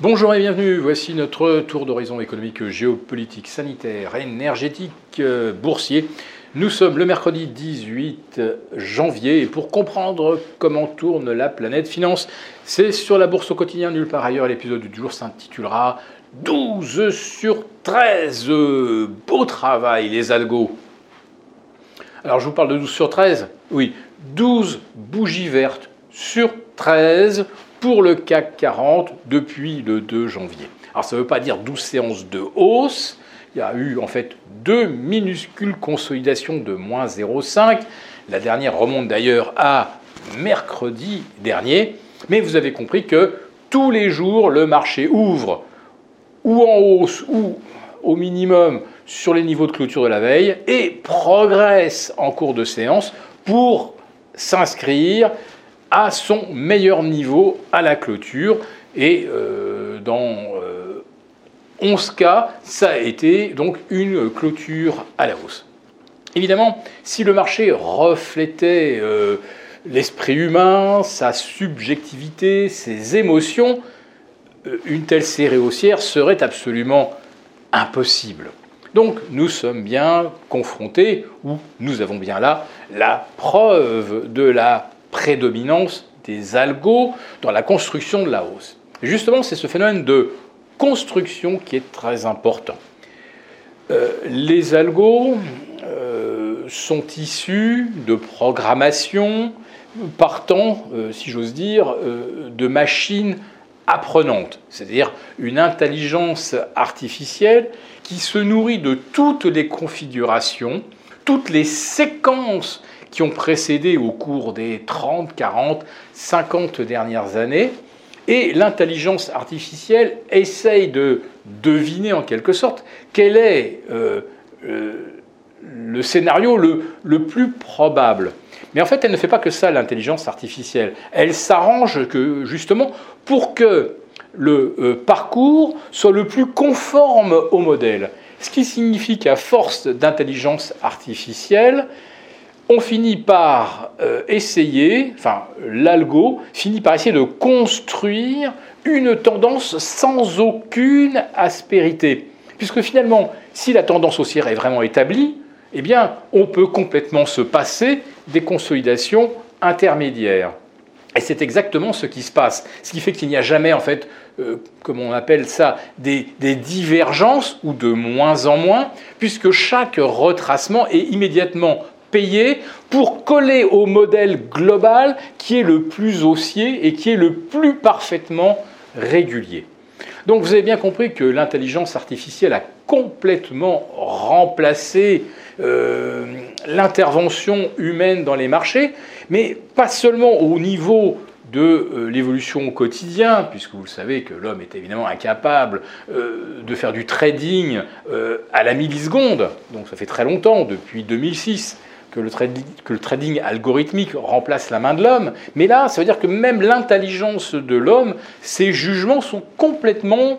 Bonjour et bienvenue, voici notre tour d'horizon économique, géopolitique, sanitaire, énergétique, euh, boursier. Nous sommes le mercredi 18 janvier et pour comprendre comment tourne la planète finance, c'est sur la bourse au quotidien, nulle part ailleurs. L'épisode du jour s'intitulera 12 sur 13. Beau travail les algos. Alors je vous parle de 12 sur 13 Oui, 12 bougies vertes sur 13 pour le CAC 40 depuis le 2 janvier. Alors ça ne veut pas dire 12 séances de hausse, il y a eu en fait deux minuscules consolidations de moins 0,5. La dernière remonte d'ailleurs à mercredi dernier, mais vous avez compris que tous les jours le marché ouvre ou en hausse ou au minimum sur les niveaux de clôture de la veille et progresse en cours de séance pour s'inscrire à son meilleur niveau à la clôture. Et euh, dans 11 euh, cas, ça a été donc une clôture à la hausse. Évidemment, si le marché reflétait euh, l'esprit humain, sa subjectivité, ses émotions, une telle série haussière serait absolument impossible. Donc nous sommes bien confrontés, ou nous avons bien là la preuve de la prédominance des algos dans la construction de la hausse. justement, c'est ce phénomène de construction qui est très important. Euh, les algos euh, sont issus de programmation partant, euh, si j'ose dire, de machines apprenantes, c'est-à-dire une intelligence artificielle qui se nourrit de toutes les configurations, toutes les séquences qui ont précédé au cours des 30, 40, 50 dernières années. Et l'intelligence artificielle essaye de deviner en quelque sorte quel est euh, euh, le scénario le, plus probable. Mais en fait, elle ne fait pas que ça, l'intelligence artificielle. Elle s'arrange que, justement pour que le euh, parcours soit le plus conforme au modèle. Ce qui signifie qu'à force d'intelligence artificielle, on finit par euh, essayer, enfin l'algo finit par essayer de construire une tendance sans aucune aspérité. Puisque finalement, si la tendance haussière est vraiment établie, eh bien, on peut complètement se passer des consolidations intermédiaires. Et c'est exactement ce qui se passe. Ce qui fait qu'il n'y a jamais, en fait, euh, comme on appelle ça, des, des, divergences ou de moins en moins, puisque chaque retracement est immédiatement pour coller au modèle global qui est le plus haussier et qui est le plus parfaitement régulier. Donc vous avez bien compris que l'intelligence artificielle a complètement remplacé euh, l'intervention humaine dans les marchés, mais pas seulement au niveau de euh, l'évolution au quotidien, puisque vous savez que l'homme est évidemment incapable euh, de faire du trading à la milliseconde, donc ça fait très longtemps, depuis 2006 que le, trading, algorithmique remplace la main de l'homme, mais là, ça veut dire que même l'intelligence de l'homme, ses jugements sont complètement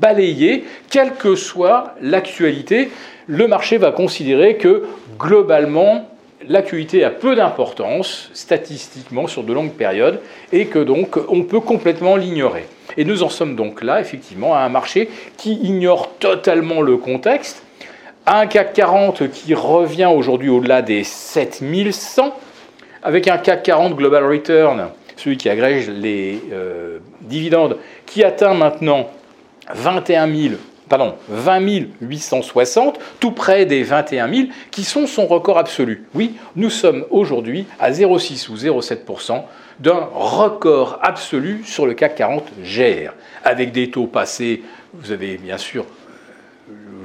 balayés, quelle que soit l'actualité. Le marché va considérer que globalement, l'actualité a peu d'importance statistiquement sur de longues périodes et que donc on peut complètement l'ignorer. Et nous en sommes donc là, effectivement, à un marché qui ignore totalement le contexte un CAC 40 qui revient aujourd'hui au-delà des 7100, avec un CAC 40 Global Return, celui qui agrège les euh, dividendes, qui atteint maintenant 21 000, pardon, 20 860, tout près des 21 000, qui sont son record absolu. Oui, nous sommes aujourd'hui à 0,6 ou 0,7% d'un record absolu sur le CAC 40 GR, avec des taux passés, vous avez bien sûr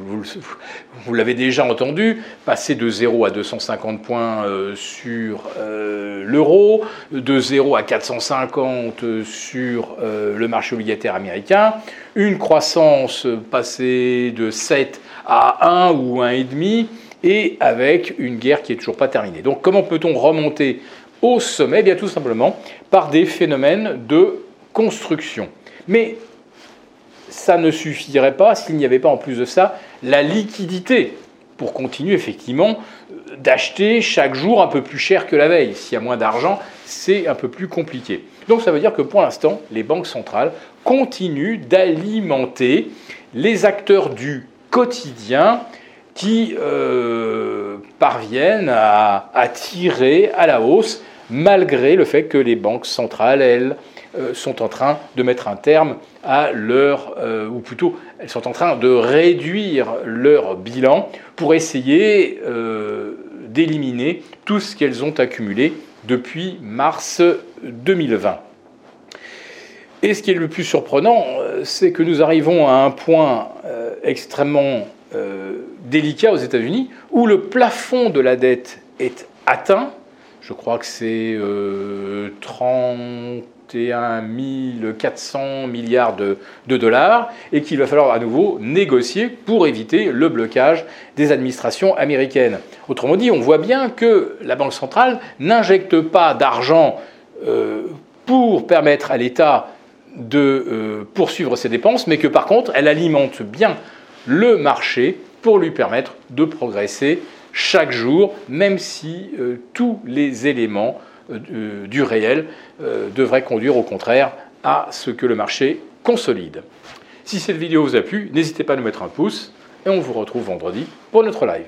vous, l'avez déjà entendu, passer de 0 à 250 points euh, sur euh, l'euro, de 0 à 450 sur euh, le marché obligataire américain, une croissance passée de 7 à 1 ou 1,5 et avec une guerre qui n'est toujours pas terminée. Donc comment peut-on remonter au sommet? Eh Bien tout simplement par des phénomènes de construction. Mais ça ne suffirait pas s'il n'y avait pas en plus de ça la liquidité pour continuer effectivement d'acheter chaque jour un peu plus cher que la veille. S'il y a moins d'argent, c'est un peu plus compliqué. Donc ça veut dire que pour l'instant, les banques centrales continuent d'alimenter les acteurs du quotidien qui euh, parviennent à, tirer à la hausse malgré le fait que les banques centrales, elles, euh, sont en train de mettre un terme à leur, euh, ou plutôt, elles sont en train de réduire leur bilan pour essayer d'éliminer tout ce qu'elles ont accumulé depuis mars 2020. Et ce qui est le plus surprenant, c'est que nous arrivons à un point extrêmement délicat aux États-Unis, où le plafond de la dette est atteint. Je crois que c'est 31 400 milliards de, dollars et qu'il va falloir à nouveau négocier pour éviter le blocage des administrations américaines. Autrement dit, on voit bien que la Banque centrale n'injecte pas d'argent euh, pour permettre à l'État de euh, poursuivre ses dépenses, mais que par contre, elle alimente bien le marché pour lui permettre de progresser chaque jour, même si euh, tous les éléments euh, du réel euh, devraient conduire au contraire à ce que le marché consolide. Si cette vidéo vous a plu, n'hésitez pas à nous mettre un pouce et on vous retrouve vendredi pour notre live.